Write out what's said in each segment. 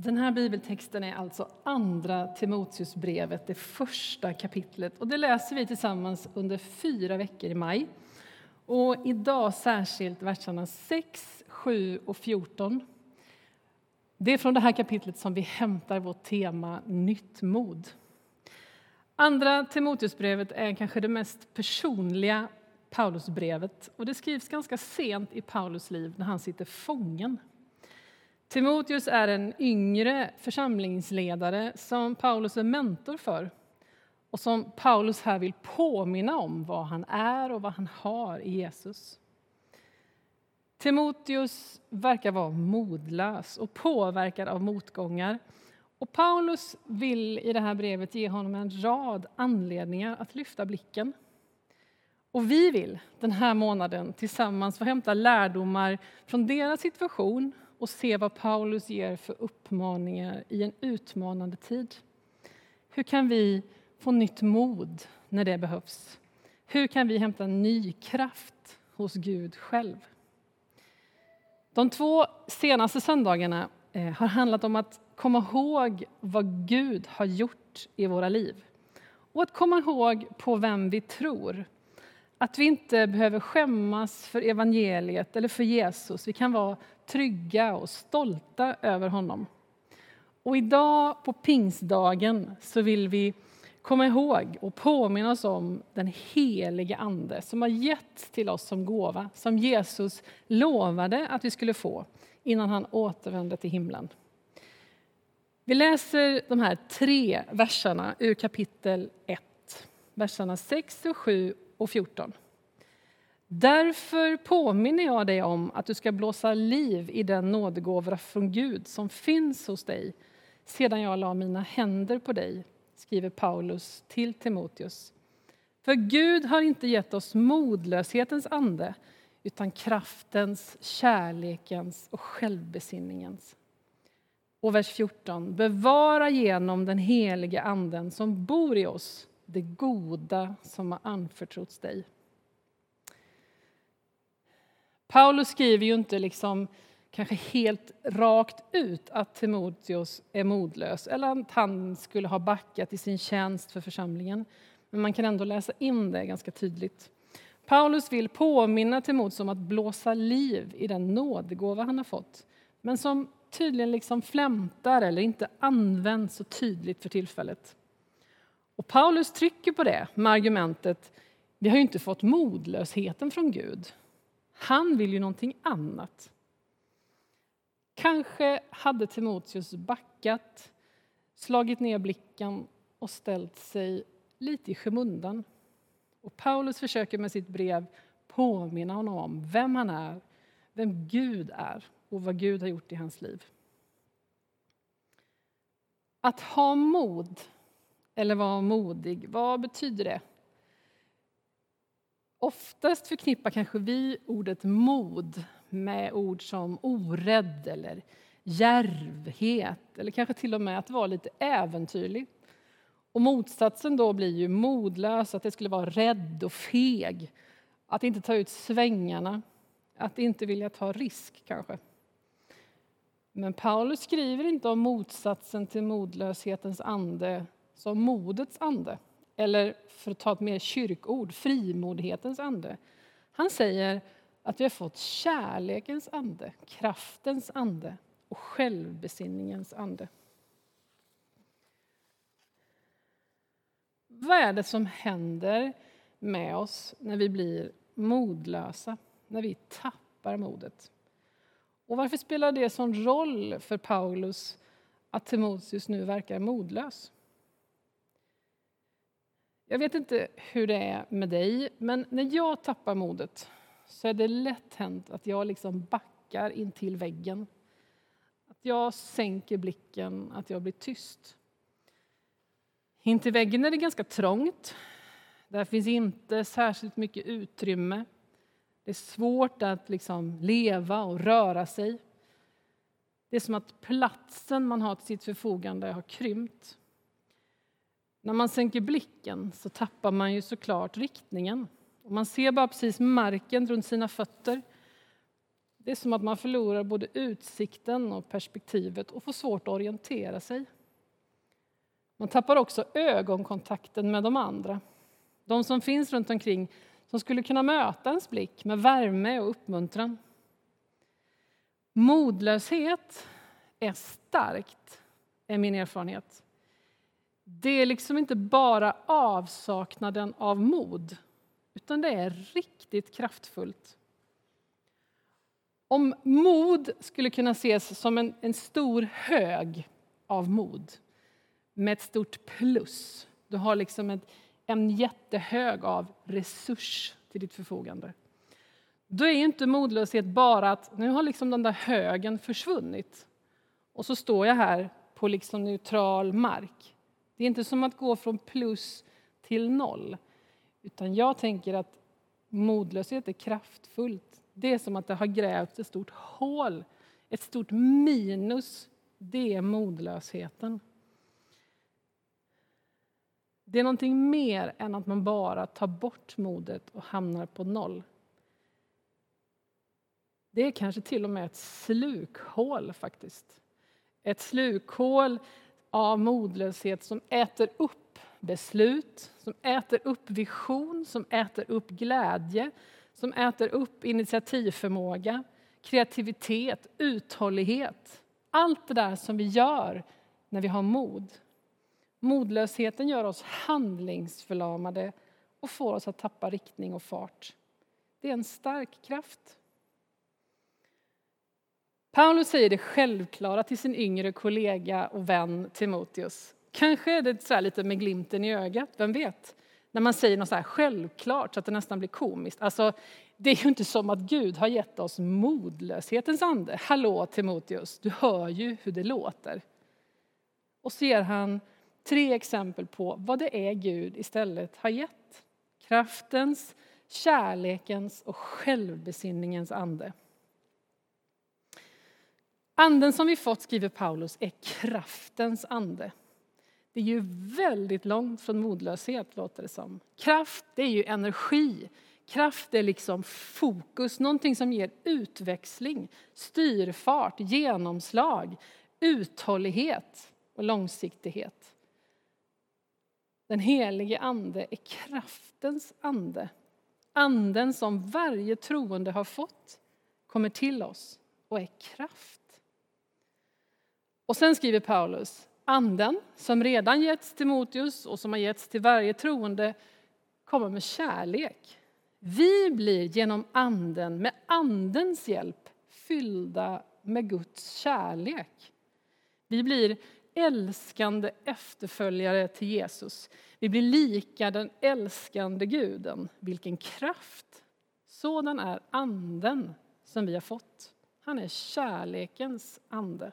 Den här bibeltexten är alltså Andra Timoteusbrevet, det första kapitlet. Och det läser vi tillsammans under fyra veckor i maj. Och idag särskilt verserna 6, 7 och 14. Det är från det här kapitlet som vi hämtar vårt tema Nytt mod. Andra Timoteusbrevet är kanske det mest personliga Paulusbrevet och det skrivs ganska sent i Paulus liv när han sitter fången. Timoteus är en yngre församlingsledare som Paulus är mentor för och som Paulus här vill påminna om vad han är och vad han har i Jesus. Timoteus verkar vara modlös och påverkad av motgångar. Och Paulus vill i det här brevet ge honom en rad anledningar att lyfta blicken. Och vi vill den här månaden tillsammans få hämta lärdomar från deras situation och se vad Paulus ger för uppmaningar i en utmanande tid. Hur kan vi få nytt mod när det behövs? Hur kan vi hämta ny kraft hos Gud själv? De två senaste söndagarna eh, har handlat om att komma ihåg vad Gud har gjort i våra liv och att komma ihåg på vem vi tror. Att vi inte behöver skämmas för evangeliet eller för Jesus. Vi kan vara trygga och stolta över honom. Och idag på pingstdagen så vill vi komma ihåg och påminna oss om den helige Ande som har getts till oss som gåva, som Jesus lovade att vi skulle få innan han återvände till himlen. Vi läser de här tre verserna ur kapitel 1, verserna 6, 7 och 14. Därför påminner jag dig om att du ska blåsa liv i den nådegåva från Gud som finns hos dig sedan jag la mina händer på dig, skriver Paulus till Timoteus. För Gud har inte gett oss modlöshetens ande utan kraftens, kärlekens och självbesinningens. Och vers 14. Bevara genom den helige Anden som bor i oss det goda som har anförtrotts dig. Paulus skriver ju inte liksom kanske helt rakt ut att Timoteus är modlös eller att han skulle ha backat i sin tjänst för församlingen. Men man kan ändå läsa in det ganska tydligt. Paulus vill påminna Timoteus om att blåsa liv i den nådegåva han har fått men som tydligen liksom flämtar eller inte används så tydligt för tillfället. Och Paulus trycker på det med argumentet vi har ju inte fått modlösheten från Gud. Han vill ju någonting annat. Kanske hade Timoteus backat, slagit ner blicken och ställt sig lite i skymundan. Och Paulus försöker med sitt brev påminna honom om vem han är, vem Gud är och vad Gud har gjort i hans liv. Att ha mod, eller vara modig, vad betyder det? Oftast förknippar kanske vi ordet mod med ord som orädd eller djärvhet eller kanske till och med att vara lite äventyrlig. Och motsatsen då blir ju modlös, att det skulle vara rädd och feg. Att inte ta ut svängarna, att inte vilja ta risk kanske. Men Paulus skriver inte om motsatsen till modlöshetens ande som modets ande. Eller för att ta ett mer kyrkord, frimodighetens ande. Han säger att vi har fått kärlekens ande, kraftens ande och självbesinningens ande. Vad är det som händer med oss när vi blir modlösa, när vi tappar modet? Och varför spelar det sån roll för Paulus att Timoteus nu verkar modlös? Jag vet inte hur det är med dig, men när jag tappar modet så är det lätt hänt att jag liksom backar in till väggen. Att jag sänker blicken, att jag blir tyst. In till väggen är det ganska trångt. Där finns inte särskilt mycket utrymme. Det är svårt att liksom leva och röra sig. Det är som att platsen man har till sitt förfogande har krympt. När man sänker blicken så tappar man ju såklart riktningen. Och man ser bara precis marken runt sina fötter. Det är som att man förlorar både utsikten och perspektivet och får svårt att orientera sig. Man tappar också ögonkontakten med de andra. De som finns runt omkring som skulle kunna möta ens blick med värme och uppmuntran. Modlöshet är starkt, är min erfarenhet. Det är liksom inte bara avsaknaden av mod, utan det är riktigt kraftfullt. Om mod skulle kunna ses som en, en stor hög av mod med ett stort plus. Du har liksom ett, en jättehög av resurs till ditt förfogande. Då är inte modlöshet bara att nu har liksom den där högen försvunnit och så står jag här på liksom neutral mark. Det är inte som att gå från plus till noll. Utan jag tänker att modlöshet är kraftfullt. Det är som att det har grävts ett stort hål, ett stort minus. Det är modlösheten. Det är någonting mer än att man bara tar bort modet och hamnar på noll. Det är kanske till och med ett slukhål faktiskt. Ett slukhål av modlöshet som äter upp beslut, som äter upp vision, som äter upp glädje, som äter upp initiativförmåga, kreativitet, uthållighet. Allt det där som vi gör när vi har mod. Modlösheten gör oss handlingsförlamade och får oss att tappa riktning och fart. Det är en stark kraft. Paulus säger det självklara till sin yngre kollega och vän Timoteus. Kanske är det så lite med glimten i ögat, vem vet? När man säger något så här självklart så att det nästan blir komiskt. Alltså, det är ju inte som att Gud har gett oss modlöshetens ande. Hallå Timoteus, du hör ju hur det låter. Och så ger han tre exempel på vad det är Gud istället har gett. Kraftens, kärlekens och självbesinningens ande. Anden som vi fått, skriver Paulus, är kraftens ande. Det är ju väldigt långt från modlöshet, låter det som. Kraft, det är ju energi. Kraft är liksom fokus, någonting som ger utväxling, styrfart, genomslag, uthållighet och långsiktighet. Den helige Ande är kraftens ande. Anden som varje troende har fått kommer till oss och är kraft. Och sen skriver Paulus, anden som redan getts till Motius och som har getts till varje troende kommer med kärlek. Vi blir genom anden, med andens hjälp, fyllda med Guds kärlek. Vi blir älskande efterföljare till Jesus. Vi blir lika den älskande guden. Vilken kraft! Sådan är anden som vi har fått. Han är kärlekens ande.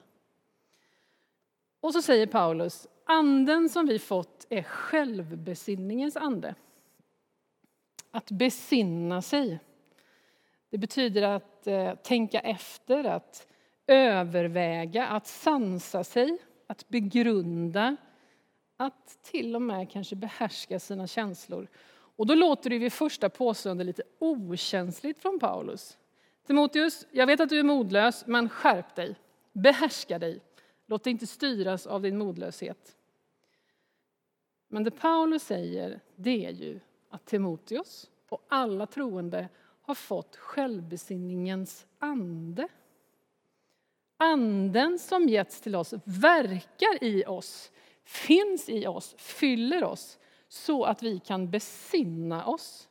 Och så säger Paulus, anden som vi fått är självbesinningens ande. Att besinna sig. Det betyder att eh, tänka efter, att överväga, att sansa sig, att begrunda, att till och med kanske behärska sina känslor. Och då låter det vid första påståendet lite okänsligt från Paulus. Timoteus, jag vet att du är modlös, men skärp dig, behärska dig. Låt dig inte styras av din modlöshet. Men det Paulus säger, det är ju att Timoteus och alla troende har fått självbesinningens ande. Anden som getts till oss verkar i oss, finns i oss, fyller oss så att vi kan besinna oss.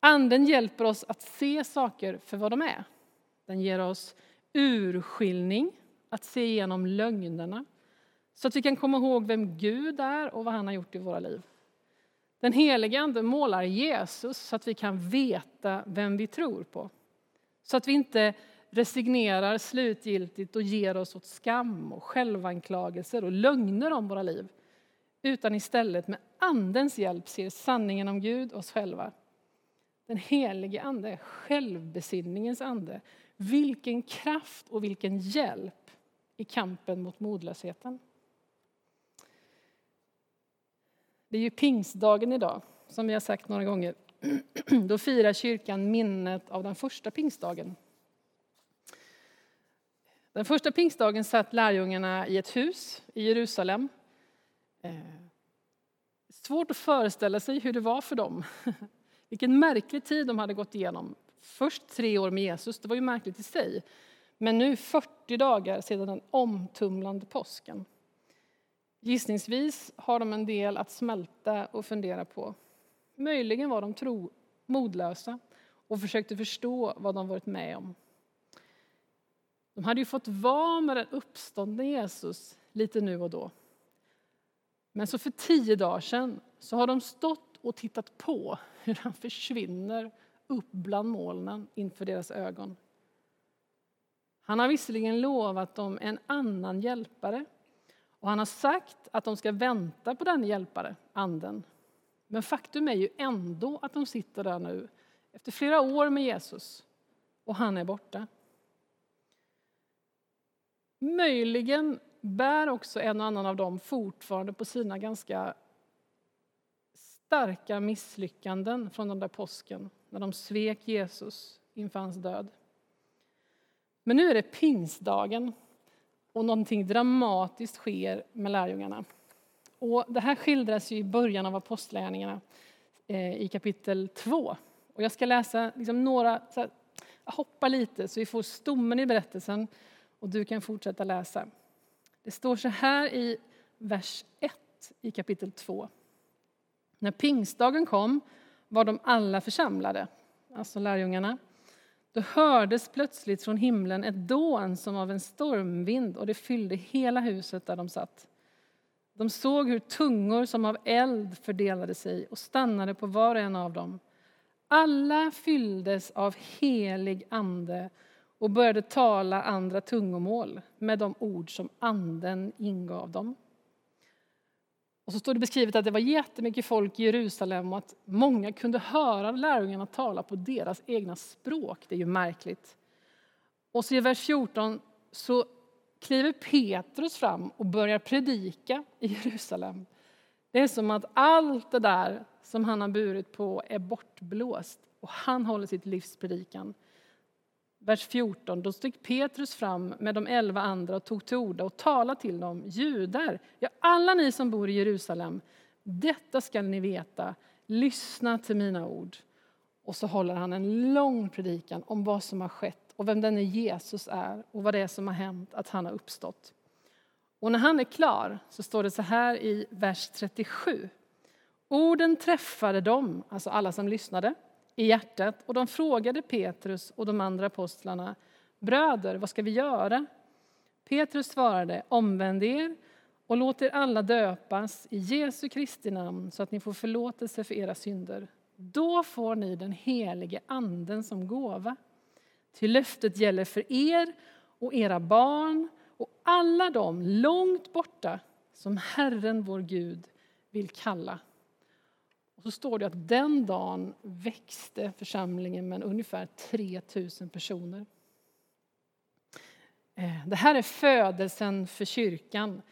Anden hjälper oss att se saker för vad de är. Den ger oss urskiljning att se igenom lögnerna så att vi kan komma ihåg vem Gud är och vad han har gjort i våra liv. Den helige Ande målar Jesus så att vi kan veta vem vi tror på. Så att vi inte resignerar slutgiltigt och ger oss åt skam och självanklagelser och lögner om våra liv. Utan istället med Andens hjälp ser sanningen om Gud och oss själva. Den helige Ande är självbesinningens ande. Vilken kraft och vilken hjälp i kampen mot modlösheten. Det är ju pingstdagen idag, som vi har sagt några gånger. Då firar kyrkan minnet av den första pingstdagen. Den första pingstdagen satt lärjungarna i ett hus i Jerusalem. Eh, svårt att föreställa sig hur det var för dem. Vilken märklig tid de hade gått igenom. Först tre år med Jesus, det var ju märkligt i sig. Men nu 40 dagar sedan den omtumlande påsken. Gissningsvis har de en del att smälta och fundera på. Möjligen var de tro, modlösa och försökte förstå vad de varit med om. De hade ju fått vara med den uppståndne Jesus lite nu och då. Men så för tio dagar sedan så har de stått och tittat på hur han försvinner upp bland molnen inför deras ögon. Han har visserligen lovat dem en annan hjälpare och han har sagt att de ska vänta på den hjälpare, Anden. Men faktum är ju ändå att de sitter där nu efter flera år med Jesus och han är borta. Möjligen bär också en och annan av dem fortfarande på sina ganska starka misslyckanden från den där påsken när de svek Jesus inför hans död. Men nu är det pingstdagen och någonting dramatiskt sker med lärjungarna. Och det här skildras i början av Apostlagärningarna eh, i kapitel 2. Och jag ska läsa liksom några, så här, hoppa lite så vi får stommen i berättelsen och du kan fortsätta läsa. Det står så här i vers 1 i kapitel 2. När pingstdagen kom var de alla församlade, alltså lärjungarna. Då hördes plötsligt från himlen ett dån som av en stormvind och det fyllde hela huset där de satt. De såg hur tungor som av eld fördelade sig och stannade på var och en av dem. Alla fylldes av helig ande och började tala andra tungomål med de ord som anden ingav dem. Och så står det beskrivet att det var jättemycket folk i Jerusalem och att många kunde höra lärjungarna tala på deras egna språk. Det är ju märkligt. Och så i vers 14 så kliver Petrus fram och börjar predika i Jerusalem. Det är som att allt det där som han har burit på är bortblåst och han håller sitt livs predikan. Vers 14. Då steg Petrus fram med de elva andra och tog till orda och talade till dem. Judar, ja alla ni som bor i Jerusalem, detta skall ni veta. Lyssna till mina ord. Och så håller han en lång predikan om vad som har skett och vem denne Jesus är och vad det är som har hänt, att han har uppstått. Och när han är klar så står det så här i vers 37. Orden träffade dem, alltså alla som lyssnade, i hjärtat och de frågade Petrus och de andra apostlarna Bröder, vad ska vi göra? Petrus svarade Omvänd er och låt er alla döpas i Jesu Kristi namn så att ni får förlåtelse för era synder. Då får ni den helige Anden som gåva. Till löftet gäller för er och era barn och alla dem långt borta som Herren vår Gud vill kalla så står det att den dagen växte församlingen med ungefär 3 000 personer. Eh, det här är födelsen för kyrkan.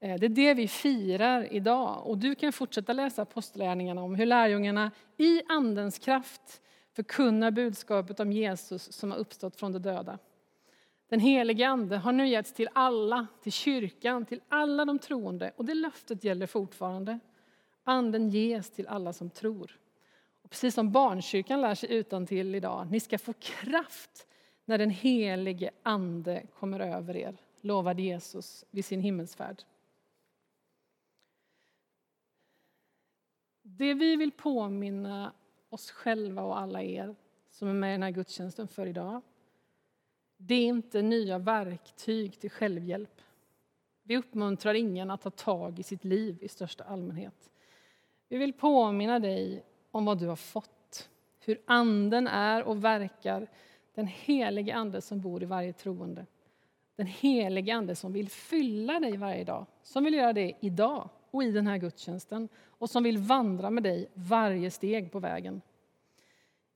Eh, det är det vi firar idag. Och du kan fortsätta läsa apostlärningarna om hur lärjungarna i Andens kraft förkunnar budskapet om Jesus som har uppstått från de döda. Den helige Ande har nu getts till alla, till kyrkan, till alla de troende och det löftet gäller fortfarande. Anden ges till alla som tror. Och precis som barnkyrkan lär sig utan till idag, ni ska få kraft när den helige Ande kommer över er, lovade Jesus vid sin himmelsfärd. Det vi vill påminna oss själva och alla er som är med i den här gudstjänsten för idag, det är inte nya verktyg till självhjälp. Vi uppmuntrar ingen att ta tag i sitt liv i största allmänhet. Vi vill påminna dig om vad du har fått, hur Anden är och verkar, den helige Ande som bor i varje troende. Den helige Ande som vill fylla dig varje dag, som vill göra det idag och i den här gudstjänsten och som vill vandra med dig varje steg på vägen.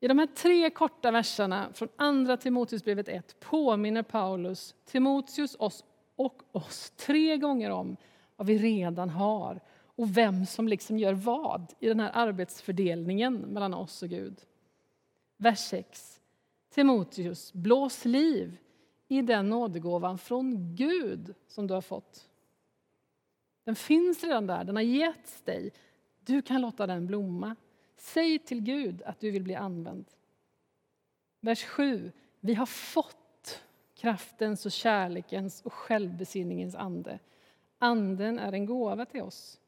I de här tre korta verserna från Andra Timoteusbrevet 1 påminner Paulus Timoteus oss och oss tre gånger om vad vi redan har och vem som liksom gör vad i den här arbetsfördelningen mellan oss och Gud. Vers 6. Timoteus, blås liv i den nådegåvan från Gud som du har fått. Den finns redan där, den har getts dig. Du kan låta den blomma. Säg till Gud att du vill bli använd. Vers 7. Vi har fått kraftens och kärlekens och självbesinningens ande. Anden är en gåva till oss.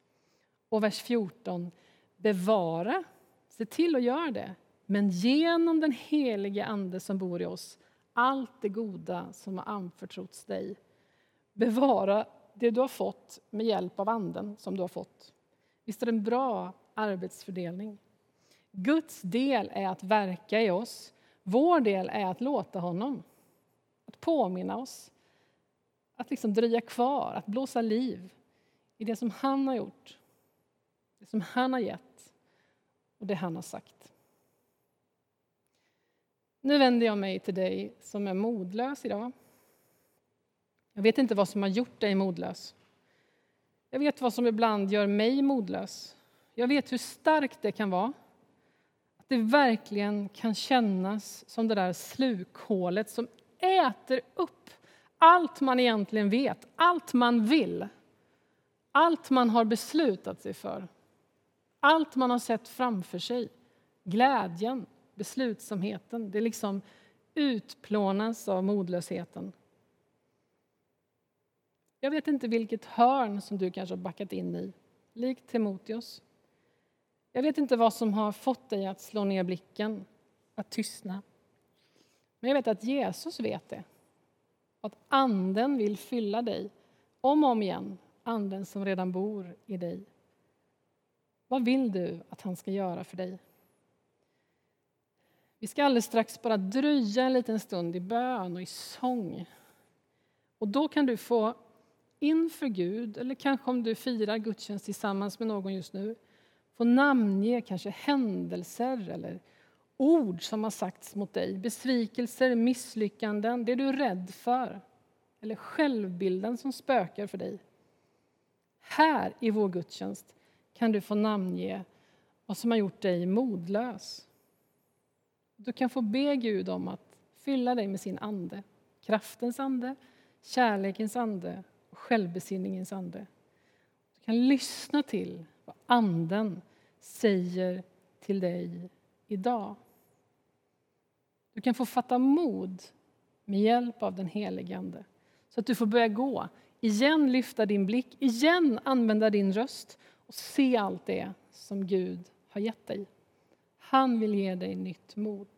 Och vers 14. Bevara, se till att göra det, men genom den helige Ande som bor i oss allt det goda som har anförtrotts dig. Bevara det du har fått med hjälp av Anden som du har fått. Visst är det en bra arbetsfördelning? Guds del är att verka i oss. Vår del är att låta honom, att påminna oss, att liksom dröja kvar, att blåsa liv i det som han har gjort, det som han har gett och det han har sagt. Nu vänder jag mig till dig som är modlös idag. Jag vet inte vad som har gjort dig modlös. Jag vet vad som ibland gör mig modlös. Jag vet hur starkt det kan vara. Att det verkligen kan kännas som det där slukhålet som äter upp allt man egentligen vet, allt man vill. Allt man har beslutat sig för. Allt man har sett framför sig. Glädjen, beslutsamheten. Det liksom utplånas av modlösheten. Jag vet inte vilket hörn som du kanske har backat in i, likt Timoteus. Jag vet inte vad som har fått dig att slå ner blicken, att tystna. Men jag vet att Jesus vet det. Att Anden vill fylla dig om och om igen, Anden som redan bor i dig. Vad vill du att han ska göra för dig? Vi ska alldeles strax bara dröja en liten stund i bön och i sång. Och då kan du få inför Gud, eller kanske om du firar gudstjänst tillsammans med någon just nu, få namnge kanske händelser eller ord som har sagts mot dig. Besvikelser, misslyckanden, det du är rädd för eller självbilden som spökar för dig. Här i vår gudstjänst kan du få namnge vad som har gjort dig modlös. Du kan få be Gud om att fylla dig med sin ande, kraftens ande, kärlekens ande och självbesinningens ande. Du kan lyssna till vad Anden säger till dig idag. Du kan få fatta mod med hjälp av den helige Ande så att du får börja gå. Igen lyfta din blick, igen använda din röst och se allt det som Gud har gett dig. Han vill ge dig nytt mod.